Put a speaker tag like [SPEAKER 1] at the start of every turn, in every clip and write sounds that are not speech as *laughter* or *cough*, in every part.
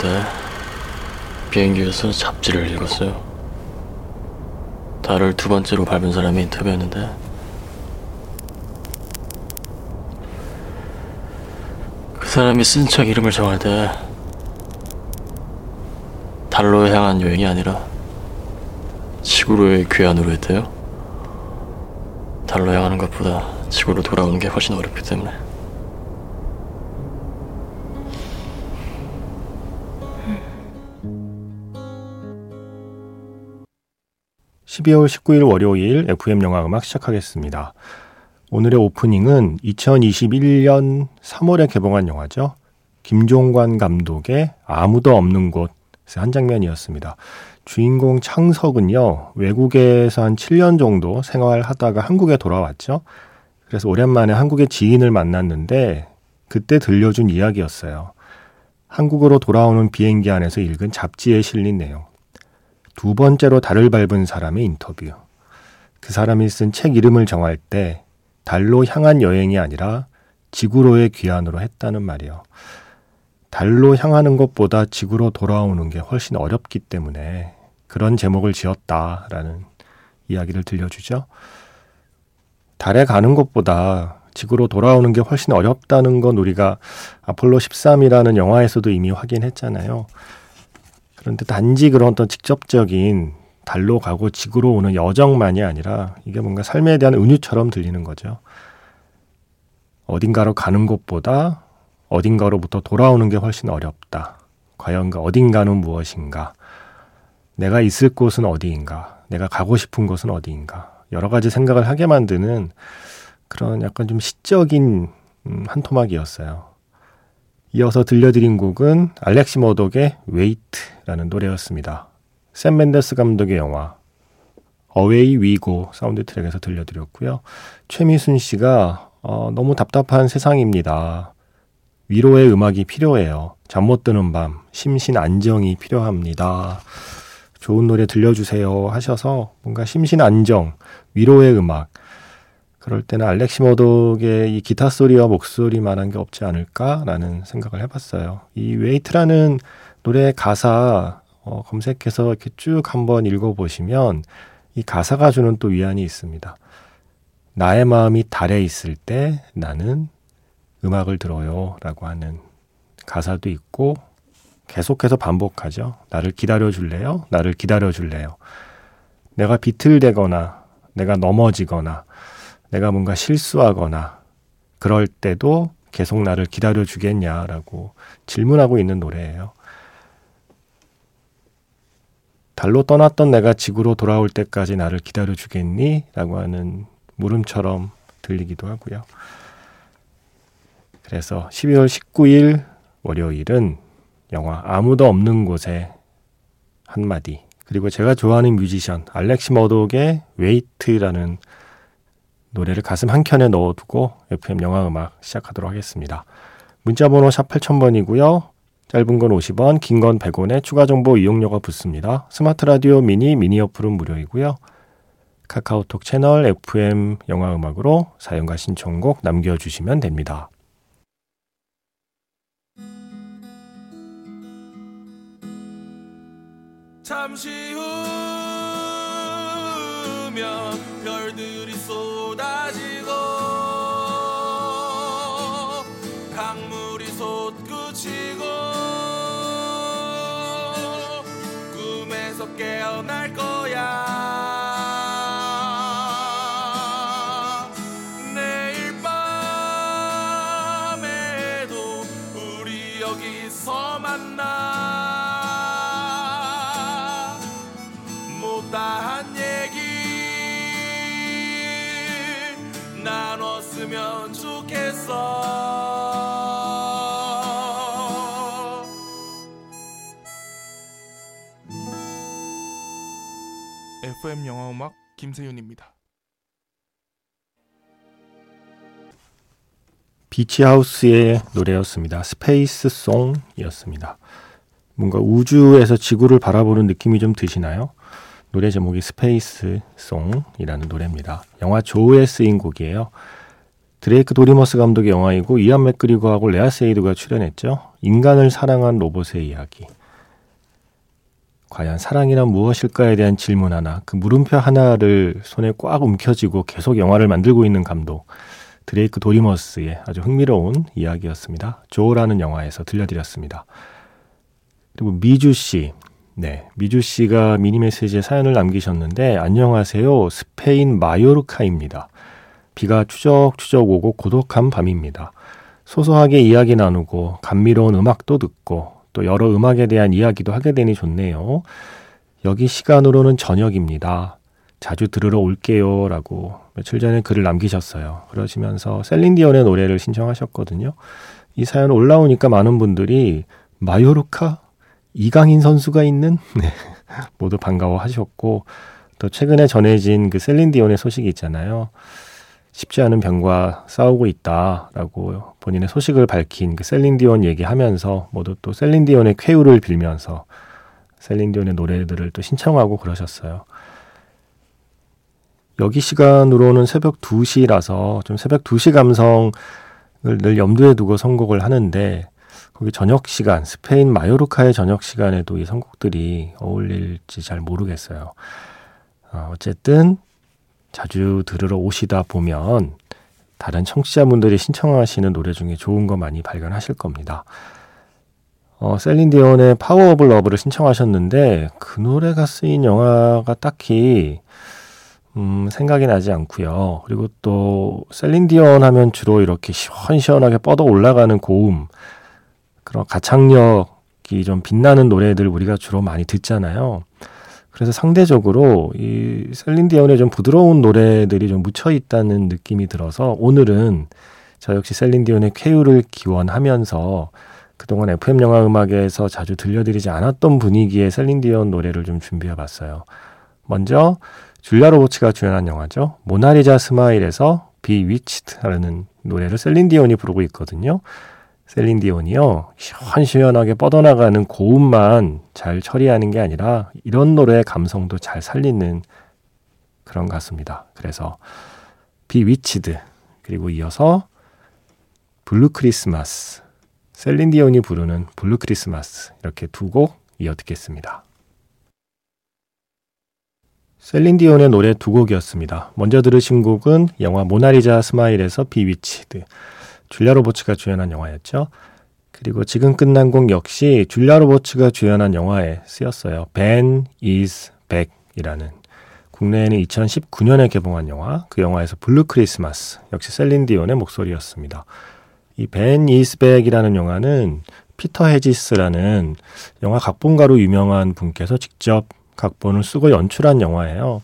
[SPEAKER 1] 때 비행기에서 잡지를 읽었어요. 달을 두 번째로 밟은 사람이 인터뷰였는데 그 사람이 쓴책 이름을 정할 때 달로 향한 여행이 아니라 지구로의 귀환으로 했대요. 달로 향하는 것보다 지구로 돌아오는 게 훨씬 어렵기 때문에.
[SPEAKER 2] 12월 19일 월요일 FM 영화 음악 시작하겠습니다. 오늘의 오프닝은 2021년 3월에 개봉한 영화죠. 김종관 감독의 아무도 없는 곳의 한 장면이었습니다. 주인공 창석은요, 외국에서 한 7년 정도 생활하다가 한국에 돌아왔죠. 그래서 오랜만에 한국의 지인을 만났는데, 그때 들려준 이야기였어요. 한국으로 돌아오는 비행기 안에서 읽은 잡지에 실린 내용. 두 번째로 달을 밟은 사람의 인터뷰. 그 사람이 쓴 책 이름을 정할 때 달로 향한 여행이 아니라 지구로의 귀환으로 했다는 말이요. 달로 향하는 것보다 지구로 돌아오는 게 훨씬 어렵기 때문에 그런 제목을 지었다라는 이야기를 들려주죠. 달에 가는 것보다 지구로 돌아오는 게 훨씬 어렵다는 건 우리가 아폴로 13이라는 영화에서도 이미 확인했잖아요. 그런데 단지 그런 어떤 직접적인 달로 가고 지구로 오는 여정만이 아니라 이게 뭔가 삶에 대한 은유처럼 들리는 거죠. 어딘가로 가는 것보다 어딘가로부터 돌아오는 게 훨씬 어렵다. 과연 그 어딘가는 무엇인가? 내가 있을 곳은 어디인가? 내가 가고 싶은 곳은 어디인가? 여러 가지 생각을 하게 만드는 그런 약간 좀 시적인 음, 한 토막이었어요. 이어서 들려드린 곡은 알렉시 머독의 Wait라는 노래였습니다. 샘 맨데스 감독의 영화 Away We Go 사운드 트랙에서 들려드렸고요. 최미순 씨가 어, 너무 답답한 세상입니다. 위로의 음악이 필요해요. 잠 못 드는 밤, 심신 안정이 필요합니다. 좋은 노래 들려주세요 하셔서 뭔가 심신 안정, 위로의 음악, 그럴 때는 알렉시 머독의 이 기타 소리와 목소리만한 게 없지 않을까라는 생각을 해봤어요. 이 Wait라는 노래 가사 어, 검색해서 이렇게 쭉 한번 읽어보시면 이 가사가 주는 또 위안이 있습니다. 나의 마음이 달에 있을 때 나는 음악을 들어요 라고 하는 가사도 있고 계속해서 반복하죠. 나를 기다려 줄래요? 나를 기다려 줄래요? 내가 비틀대거나 내가 넘어지거나 내가 뭔가 실수하거나 그럴 때도 계속 나를 기다려 주겠냐라고 질문하고 있는 노래예요. 달로 떠났던 내가 지구로 돌아올 때까지 나를 기다려 주겠니? 라고 하는 물음처럼 들리기도 하고요. 그래서 12월 19일 월요일은 영화 아무도 없는 곳에 한마디 그리고 제가 좋아하는 뮤지션 알렉시 머독의 Wait라는 노래를 가슴 한켠에 넣어두고 FM 영화 음악 시작하도록 하겠습니다. 문자번호 샵 8000번이고요. 짧은 건 50원, 긴 건 100원에 추가 정보 이용료가 붙습니다. 스마트 라디오 미니, 미니 어플은 무료이고요. 카카오톡 채널 FM 영화 음악으로 사연과 신청곡 남겨주시면 됩니다. 잠시 후면 별들이 쏟아지고 강물이 솟구치고 꿈에서 깨어날 거야. 내일 밤에도 우리 여기서 만나 FM 영화 음악 김세윤입니다. 비치하우스의 노래였습니다. Space Song이었습니다. 뭔가 우주에서 지구를 바라보는 느낌이 좀 드시나요? 노래 제목이 Space Song이라는 노래입니다. 영화 Zoe에 쓰인 곡이에요. 드레이크 도리머스 감독의 영화이고 이완 맥그리거하고 레아 세이두가 출연했죠. 인간을 사랑한 로봇의 이야기. 과연 사랑이란 무엇일까에 대한 질문 하나, 그 물음표 하나를 손에 꽉 움켜쥐고 계속 영화를 만들고 있는 감독. 드레이크 도리머스의 아주 흥미로운 이야기였습니다. 조라는 영화에서 들려드렸습니다. 그리고 미주 씨. 네. 미주 씨가 미니 메시지에 사연을 남기셨는데, 안녕하세요. 스페인 마요르카입니다. 비가 추적추적 오고 고독한 밤입니다. 소소하게 이야기 나누고, 감미로운 음악도 듣고, 또 여러 음악에 대한 이야기도 하게 되니 좋네요. 여기 시간으로는 저녁입니다. 자주 들으러 올게요. 라고 며칠 전에 글을 남기셨어요. 그러시면서 셀린디온의 노래를 신청하셨거든요. 이 사연 올라오니까 많은 분들이 마요르카? 이강인 선수가 있는? *laughs* 네. 모두 반가워 하셨고, 또 최근에 전해진 그 셀린디온의 소식이 있잖아요. 쉽지 않은 병과 싸우고 있다라고 본인의 소식을 밝힌 그 셀린디온 얘기하면서 모두 또 셀린디온의 쾌유를 빌면서 셀린디온의 노래들을 또 신청하고 그러셨어요. 여기 시간으로는 새벽 2시라서 좀 새벽 2시 감성을 늘 염두에 두고 선곡을 하는데 거기 저녁 시간, 스페인 마요르카의 저녁 시간에도 이 선곡들이 어울릴지 잘 모르겠어요. 어, 어쨌든 자주 들으러 오시다 보면 다른 청취자분들이 신청하시는 노래 중에 좋은 거 많이 발견하실 겁니다. 어, 셀린디온의 Power of Love를 신청하셨는데 그 노래가 쓰인 영화가 딱히 음, 생각이 나지 않고요. 그리고 또 셀린디온 하면 주로 이렇게 시원시원하게 뻗어 올라가는 고음 그런 가창력이 좀 빛나는 노래들 우리가 주로 많이 듣잖아요. 그래서 상대적으로 이 셀린디온의 좀 부드러운 노래들이 좀 묻혀 있다는 느낌이 들어서 오늘은 저 역시 셀린디온의 쾌유를 기원하면서 그동안 FM 영화 음악에서 자주 들려드리지 않았던 분위기의 셀린디온 노래를 좀 준비해 봤어요. 먼저 줄리아 로버츠가 주연한 영화죠. 모나리자 스마일에서 비 위치드라는 노래를 셀린디온이 부르고 있거든요. 셀린디온이요. 시원시원하게 뻗어나가는 고음만 잘 처리하는 게 아니라 이런 노래의 감성도 잘 살리는 그런 가수입니다. 그래서 Bewitched 그리고 이어서 Blue Christmas 셀린디온이 부르는 Blue Christmas 이렇게 두 곡 이어 듣겠습니다. 셀린디온의 노래 두 곡이었습니다. 먼저 들으신 곡은 영화 Mona Lisa Smile에서 Bewitched 줄리아 로버츠가 주연한 영화였죠. 그리고 지금 끝난 곡 역시 줄리아 로버츠가 주연한 영화에 쓰였어요. Ben is Back이라는 국내에는 2019년에 개봉한 영화, 그 영화에서 Blue Christmas 역시 셀린 디온의 목소리였습니다. 이 Ben is Back이라는 영화는 피터 헤지스라는 영화 각본가로 유명한 분께서 직접 각본을 쓰고 연출한 영화예요.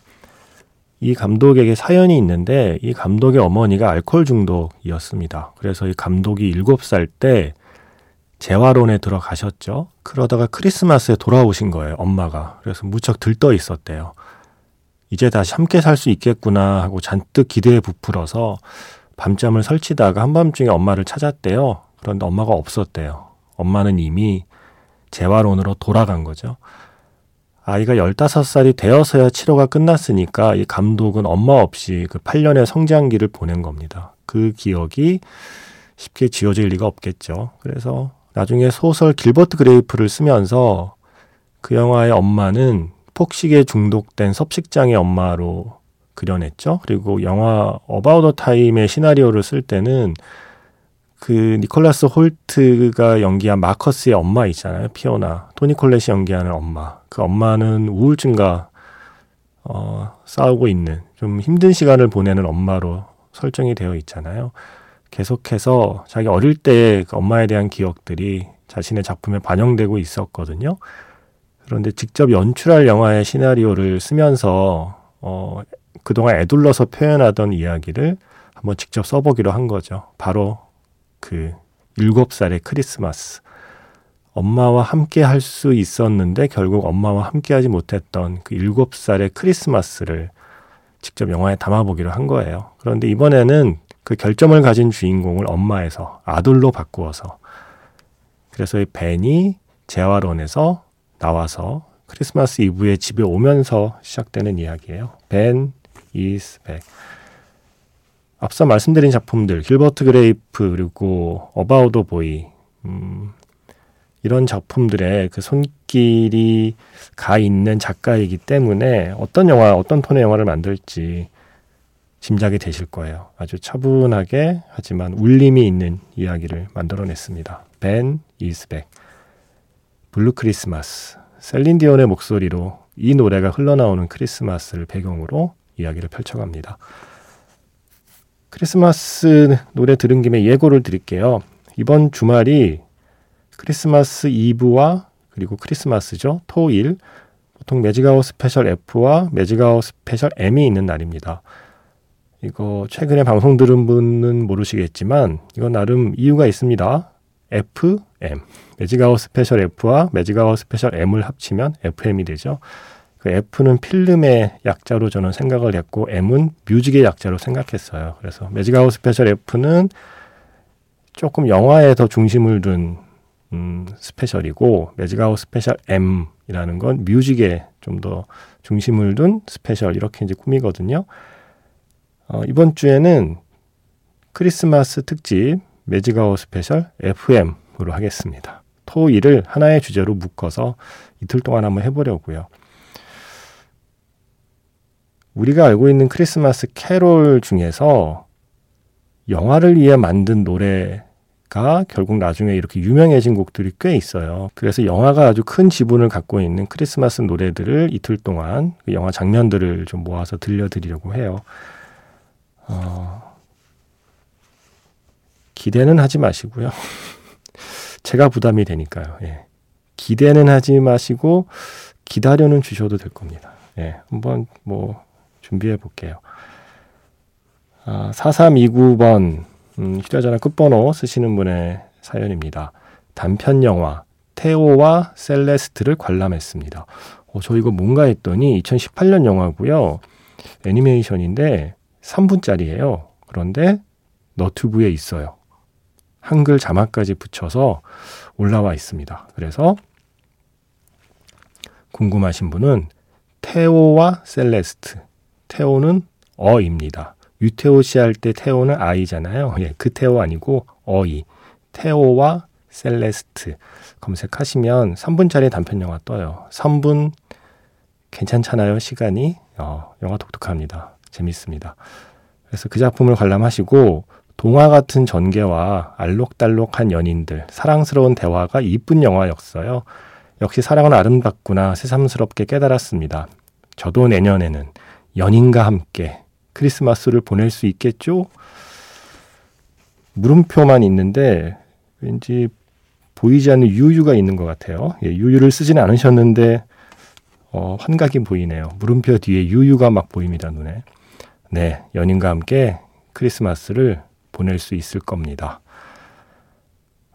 [SPEAKER 2] 이 감독에게 사연이 있는데 이 감독의 어머니가 알코올 중독이었습니다. 그래서 이 감독이 7살 때 재활원에 들어가셨죠. 그러다가 크리스마스에 돌아오신 거예요, 엄마가. 그래서 무척 들떠 있었대요. 이제 다시 함께 살 수 있겠구나 하고 잔뜩 기대에 부풀어서 밤잠을 설치다가 한밤중에 엄마를 찾았대요. 그런데 엄마가 없었대요. 엄마는 이미 재활원으로 돌아간 거죠. 아이가 15살이 되어서야 치료가 끝났으니까 이 감독은 엄마 없이 그 8년의 성장기를 보낸 겁니다. 그 기억이 쉽게 지워질 리가 없겠죠. 그래서 나중에 소설 길버트 그레이프를 쓰면서 그 영화의 엄마는 폭식에 중독된 섭식장애 엄마로 그려냈죠. 그리고 영화 About the Time의 시나리오를 쓸 때는 그 니콜라스 홀트가 연기한 마커스의 엄마 있잖아요. 피오나. 토니 콜렛이 연기하는 엄마. 그 엄마는 우울증과 어, 싸우고 있는 좀 힘든 시간을 보내는 엄마로 설정이 되어 있잖아요. 계속해서 자기 어릴 때 그 엄마에 대한 기억들이 자신의 작품에 반영되고 있었거든요. 그런데 직접 연출할 영화의 시나리오를 쓰면서 어, 그동안 애둘러서 표현하던 이야기를 한번 직접 써보기로 한 거죠. 바로 그 일곱 살의 크리스마스. 엄마와 함께 할 수 있었는데 결국 엄마와 함께 하지 못했던 그 일곱 살의 크리스마스를 직접 영화에 담아보기로 한 거예요. 그런데 이번에는 그 결점을 가진 주인공을 엄마에서 아들로 바꾸어서 그래서 이 벤이 재활원에서 나와서 크리스마스 이브에 집에 오면서 시작되는 이야기예요. Ben is Back. 앞서 말씀드린 작품들 길버트 그레이프 그리고 About a Boy 음, 이런 작품들의 그 손길이 가 있는 작가이기 때문에 어떤 영화 어떤 톤의 영화를 만들지 짐작이 되실 거예요. 아주 차분하게 하지만 울림이 있는 이야기를 만들어냈습니다. Ben is Back Blue Christmas 셀린 디온의 목소리로 이 노래가 흘러나오는 크리스마스를 배경으로 이야기를 펼쳐갑니다. 크리스마스 노래 들은 김에 예고를 드릴게요. 이번 주말이 크리스마스 이브와 그리고 크리스마스죠. 토일 보통 Magic Hour Special F와 Magic Hour Special M이 있는 날입니다. 이거 최근에 방송 들은 분은 모르시겠지만 이건 나름 이유가 있습니다. FM Magic Hour Special F와 Magic Hour Special M을 합치면 FM이 되죠. 그 F는 필름의 약자로 저는 생각을 했고 M은 music의 약자로 생각했어요. 그래서 Magic Hour Special F는 조금 영화에 더 중심을 둔 음, special이고 Magic Hour Special M이라는 건 music에 좀 더 중심을 둔 special 이렇게 이제 꾸미거든요. 어, 이번 주에는 크리스마스 특집 magic hour special FM으로 하겠습니다. 토 일을 하나의 주제로 묶어서 이틀 동안 한번 해보려고요. 우리가 알고 있는 크리스마스 캐롤 중에서 영화를 위해 만든 노래가 결국 나중에 이렇게 유명해진 곡들이 꽤 있어요. 그래서 영화가 아주 큰 지분을 갖고 있는 크리스마스 노래들을 이틀 동안 그 영화 장면들을 좀 모아서 들려드리려고 해요. 어, 기대는 하지 마시고요. *laughs* 제가 부담이 되니까요. 예. 기대는 하지 마시고 기다려는 주셔도 될 겁니다. 예. 한번 뭐 준비해 볼게요. 아, 4329번 음, 휴대전화 끝번호 쓰시는 분의 사연입니다. 단편 영화 테오와 셀레스트를 관람했습니다. 어, 저 이거 뭔가 했더니 2018년 영화고요. 애니메이션인데 3분짜리예요. 그런데 너튜브에 있어요. 한글 자막까지 붙여서 올라와 있습니다. 그래서 궁금하신 분은 테오와 셀레스트. 테오는 어입니다. 유태오 씨 할때 테오는 아이잖아요. 예, 그 테오 아니고 어이. 테오와 셀레스트 검색하시면 3분짜리 단편 영화 떠요. 3분 괜찮잖아요, 시간이. 어, 영화 독특합니다. 재밌습니다. 그래서 그 작품을 관람하시고 동화 같은 전개와 알록달록한 연인들, 사랑스러운 대화가 이쁜 영화였어요. 역시 사랑은 아름답구나 새삼스럽게 깨달았습니다. 저도 내년에는 연인과 함께 크리스마스를 보낼 수 있겠죠? 물음표만 있는데 왠지 보이지 않는 유유가 있는 것 같아요. 예, 유유를 쓰진 않으셨는데 어, 환각이 보이네요. 물음표 뒤에 유유가 막 보입니다, 눈에. 네, 연인과 함께 크리스마스를 보낼 수 있을 겁니다.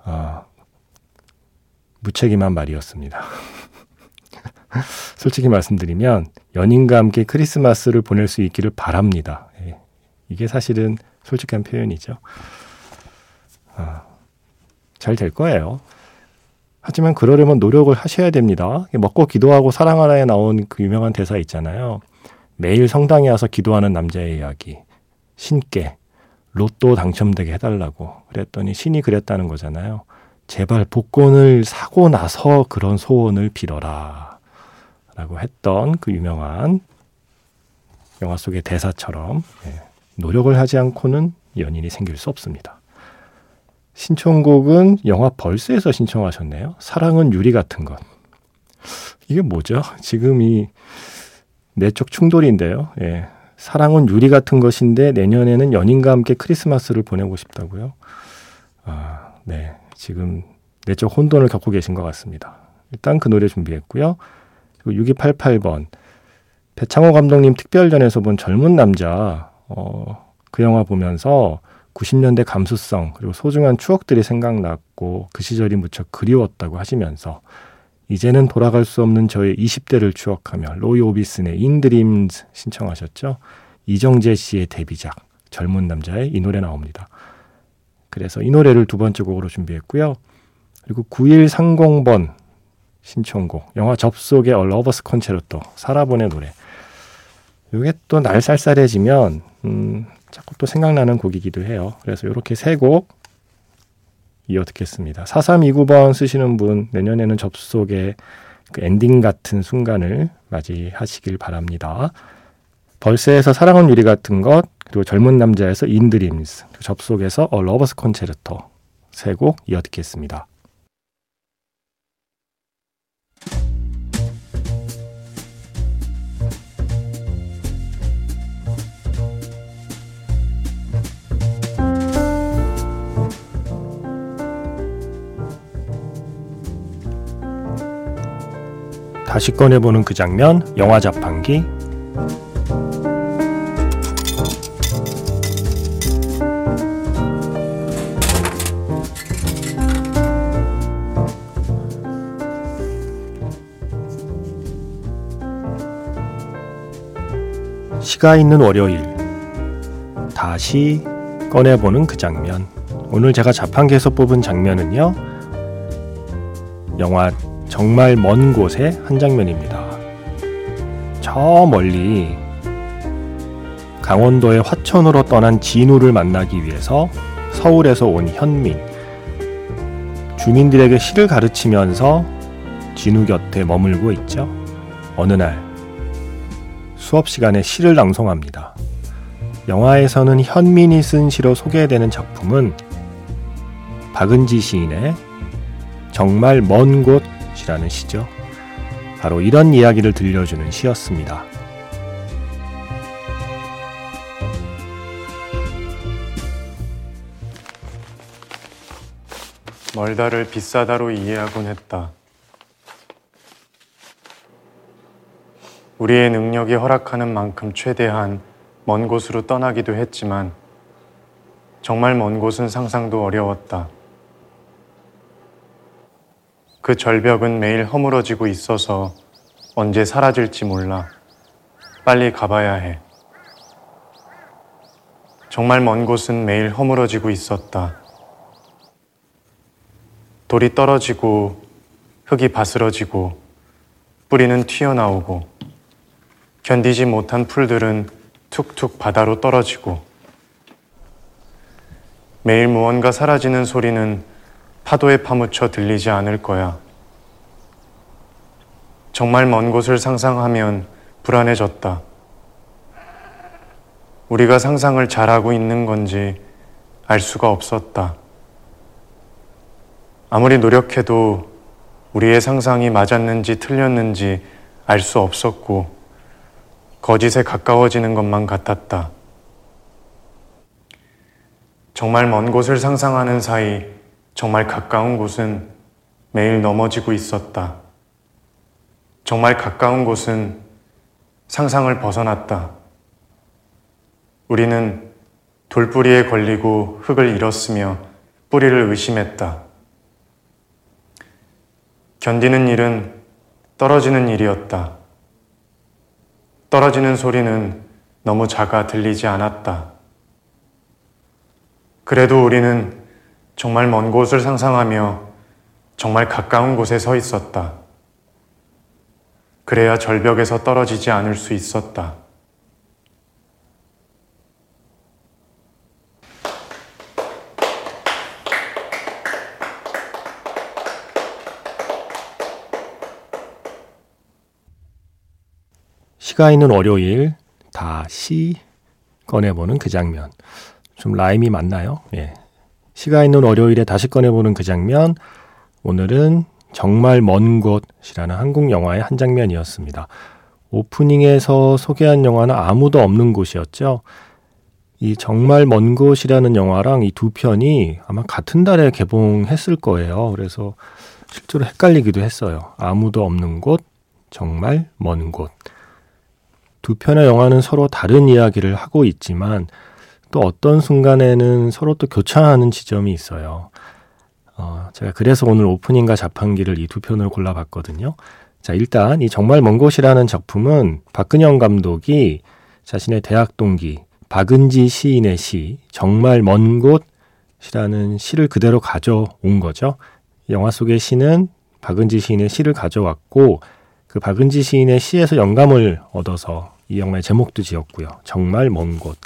[SPEAKER 2] 아, 무책임한 말이었습니다. *laughs* 솔직히 말씀드리면 연인과 함께 크리스마스를 보낼 수 있기를 바랍니다. 예, 이게 사실은 솔직한 표현이죠. 아, 잘 될 거예요. 하지만 그러려면 노력을 하셔야 됩니다. 먹고 기도하고 사랑하라에 나온 그 유명한 대사 있잖아요. 매일 성당에 와서 기도하는 남자의 이야기. 신께 로또 당첨되게 해달라고 그랬더니 신이 그랬다는 거잖아요. 제발 복권을 사고 나서 그런 소원을 빌어라. 라고 했던 그 유명한 영화 속의 대사처럼 예, 노력을 하지 않고는 연인이 생길 수 없습니다. 신청곡은 영화 벌스에서 신청하셨네요. 사랑은 유리 같은 것. 이게 뭐죠? 지금 이 내적 충돌인데요. 예. 사랑은 유리 같은 것인데 내년에는 연인과 함께 크리스마스를 보내고 싶다고요. 아, 네. 지금 내적 혼돈을 겪고 계신 것 같습니다. 일단 그 노래 준비했고요. 그리고 6288번. 배창호 감독님 특별전에서 본 젊은 남자, 어, 그 영화 보면서 90년대 감수성, 그리고 소중한 추억들이 생각났고 그 시절이 무척 그리웠다고 하시면서 이제는 돌아갈 수 없는 저의 20대를 추억하며 로이 오비슨의 인드림즈 신청하셨죠. 이정재 씨의 데뷔작 젊은 남자의 이 노래 나옵니다. 그래서 이 노래를 두 번째 곡으로 준비했고요. 그리고 9130번 신청곡 영화 접속의 Lover's Concerto 사라본의 노래. 이게 또 날 쌀쌀해지면 음, 자꾸 또 생각나는 곡이기도 해요. 그래서 이렇게 세 곡 이어 듣겠습니다. 4329번 쓰시는 분 내년에는 접속의 그 엔딩 같은 순간을 맞이하시길 바랍니다. 벌새에서 사랑은 유리 같은 것 그리고 젊은 남자에서 In Dreams 접속에서 A Lover's Concerto 세 곡 이어 듣겠습니다. 다시 꺼내보는 그 장면, 영화 자판기. 시가 있는 월요일. 다시 꺼내보는 그 장면. 오늘 제가 자판기에서 뽑은 장면은요. 영화 정말 먼 곳의 한 장면입니다. 저 멀리 강원도의 화천으로 떠난 진우를 만나기 위해서 서울에서 온 현민. 주민들에게 시를 가르치면서 진우 곁에 머물고 있죠. 어느 날 수업 시간에 시를 낭송합니다. 영화에서는 현민이 쓴 시로 소개되는 작품은 박은지 시인의 정말 먼 곳 이라는 시죠. 바로 이런 이야기를 들려주는 시였습니다.
[SPEAKER 3] 멀다를 비싸다로 이해하곤 했다. 우리의 능력이 허락하는 만큼 최대한 먼 곳으로 떠나기도 했지만 정말 먼 곳은 상상도 어려웠다. 그 절벽은 매일 허물어지고 있어서 언제 사라질지 몰라. 빨리 가봐야 해. 정말 먼 곳은 매일 허물어지고 있었다. 돌이 떨어지고 흙이 바스러지고 뿌리는 튀어나오고 견디지 못한 풀들은 툭툭 바다로 떨어지고 매일 무언가 사라지는 소리는 파도에 파묻혀 들리지 않을 거야. 정말 먼 곳을 상상하면 불안해졌다. 우리가 상상을 잘하고 있는 건지 알 수가 없었다. 아무리 노력해도 우리의 상상이 맞았는지 틀렸는지 알 수 없었고, 거짓에 가까워지는 것만 같았다. 정말 먼 곳을 상상하는 사이 정말 가까운 곳은 매일 넘어지고 있었다. 정말 가까운 곳은 상상을 벗어났다. 우리는 돌뿌리에 걸리고 흙을 잃었으며 뿌리를 의심했다. 견디는 일은 떨어지는 일이었다. 떨어지는 소리는 너무 작아 들리지 않았다. 그래도 우리는 정말 먼 곳을 상상하며 정말 가까운 곳에 서 있었다. 그래야 절벽에서 떨어지지 않을 수 있었다.
[SPEAKER 2] 시가 있는 월요일 다시 꺼내보는 그 장면. 좀 라임이 맞나요? 예. 시가 있는 월요일에 다시 꺼내보는 그 장면. 오늘은 정말 먼 곳이라는 한국 영화의 한 장면이었습니다. 오프닝에서 소개한 영화는 아무도 없는 곳이었죠. 이 정말 먼 곳이라는 영화랑 이 두 편이 아마 같은 달에 개봉했을 거예요. 그래서 실제로 헷갈리기도 했어요. 아무도 없는 곳, 정말 먼 곳. 두 편의 영화는 서로 다른 이야기를 하고 있지만 또 어떤 순간에는 서로 또 교차하는 지점이 있어요. 어, 제가 그래서 오늘 오프닝과 자판기를 이 두 편을 골라봤거든요. 자, 일단 이 정말 먼 곳이라는 작품은 박근영 감독이 자신의 대학 동기 박은지 시인의 시 정말 먼 곳이라는 시를 그대로 가져온 거죠. 영화 속의 시는 박은지 시인의 시를 가져왔고 그 박은지 시인의 시에서 영감을 얻어서 이 영화의 제목도 지었고요. 정말 먼 곳.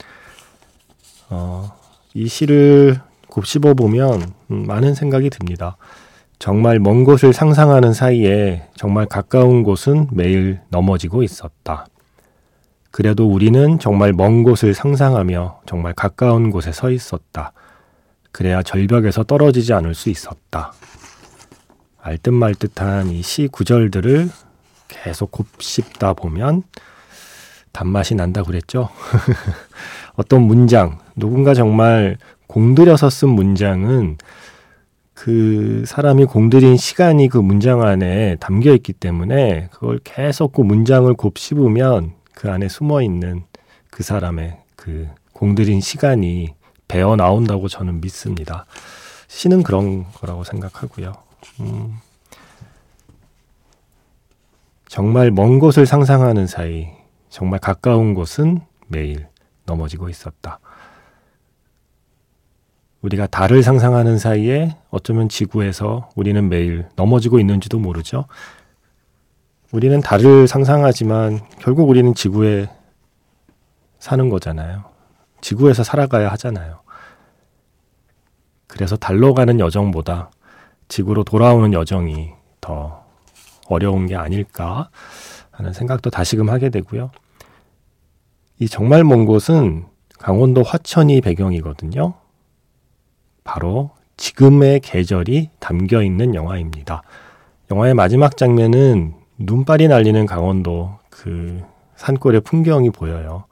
[SPEAKER 2] 어, 이 시를 곱씹어 보면 음, 많은 생각이 듭니다. 정말 먼 곳을 상상하는 사이에 정말 가까운 곳은 매일 넘어지고 있었다. 그래도 우리는 정말 먼 곳을 상상하며 정말 가까운 곳에 서 있었다. 그래야 절벽에서 떨어지지 않을 수 있었다. 알듯 말듯한 이 시 구절들을 계속 곱씹다 보면 단맛이 난다 그랬죠? *laughs* 어떤 문장, 누군가 정말 공들여서 쓴 문장은 그 사람이 공들인 시간이 그 문장 안에 담겨 있기 때문에 그걸 계속 그 문장을 곱씹으면 그 안에 숨어 있는 그 사람의 그 공들인 시간이 배어 나온다고 저는 믿습니다. 시는 그런 거라고 생각하고요. 음, 정말 먼 곳을 상상하는 사이, 정말 가까운 곳은 매일 넘어지고 있었다. 우리가 달을 상상하는 사이에 어쩌면 지구에서 우리는 매일 넘어지고 있는지도 모르죠. 우리는 달을 상상하지만 결국 우리는 지구에 사는 거잖아요. 지구에서 살아가야 하잖아요. 그래서 달로 가는 여정보다 지구로 돌아오는 여정이 더 어려운 게 아닐까 하는 생각도 다시금 하게 되고요. 이 정말 먼 곳은 강원도 화천이 배경이거든요. 바로 지금의 계절이 담겨 있는 영화입니다. 영화의 마지막 장면은 눈발이 날리는 강원도 그 산골의 풍경이 보여요.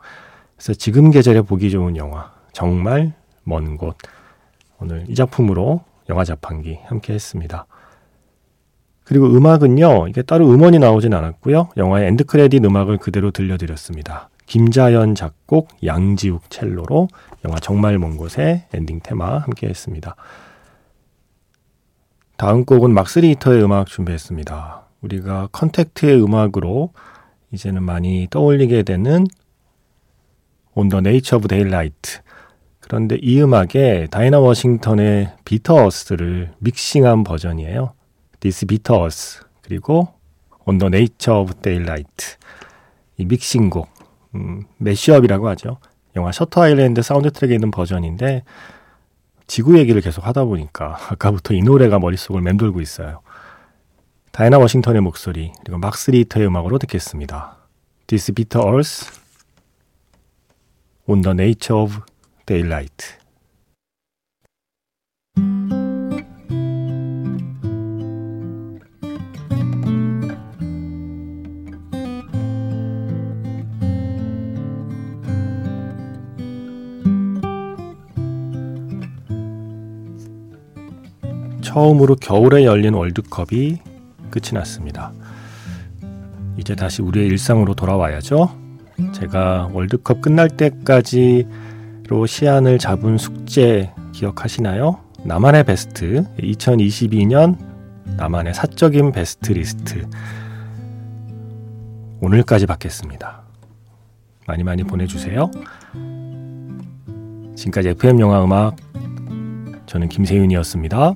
[SPEAKER 2] 그래서 지금 계절에 보기 좋은 영화, 정말 먼 곳. 오늘 이 작품으로 영화 자판기 함께 했습니다. 그리고 음악은요, 이게 따로 음원이 나오진 않았고요. 영화의 end credit 음악을 그대로 들려드렸습니다. 김자연 작곡, 양지욱 첼로로 영화 정말 먼 곳의 엔딩 테마 함께 했습니다. 다음 곡은 막스리히터의 음악 준비했습니다. 우리가 컨택트의 음악으로 이제는 많이 떠올리게 되는 the Nature of Daylight. 그런데 이 음악에 다이나 워싱턴의 Bitter Earth를 믹싱한 버전이에요. This Bitter Earth 그리고 the Nature of Daylight 이 믹싱곡 음, mashup이라고 하죠. 영화 셔터 아일랜드 사운드 트랙에 있는 버전인데 지구 얘기를 계속 하다 보니까 *laughs* 아까부터 이 노래가 머릿속을 맴돌고 있어요. 다이나 워싱턴의 목소리 그리고 막스 리터의 음악으로 듣겠습니다. This Bitter Earth On the Nature of Daylight 처음으로 겨울에 열린 월드컵이 끝이 났습니다. 이제 다시 우리의 일상으로 돌아와야죠. 제가 월드컵 끝날 때까지로 시안을 잡은 숙제 기억하시나요? 나만의 베스트 2022년 나만의 사적인 베스트 리스트 오늘까지 받겠습니다. 많이 많이 보내주세요. 지금까지 FM 영화 음악 저는 김세윤이었습니다.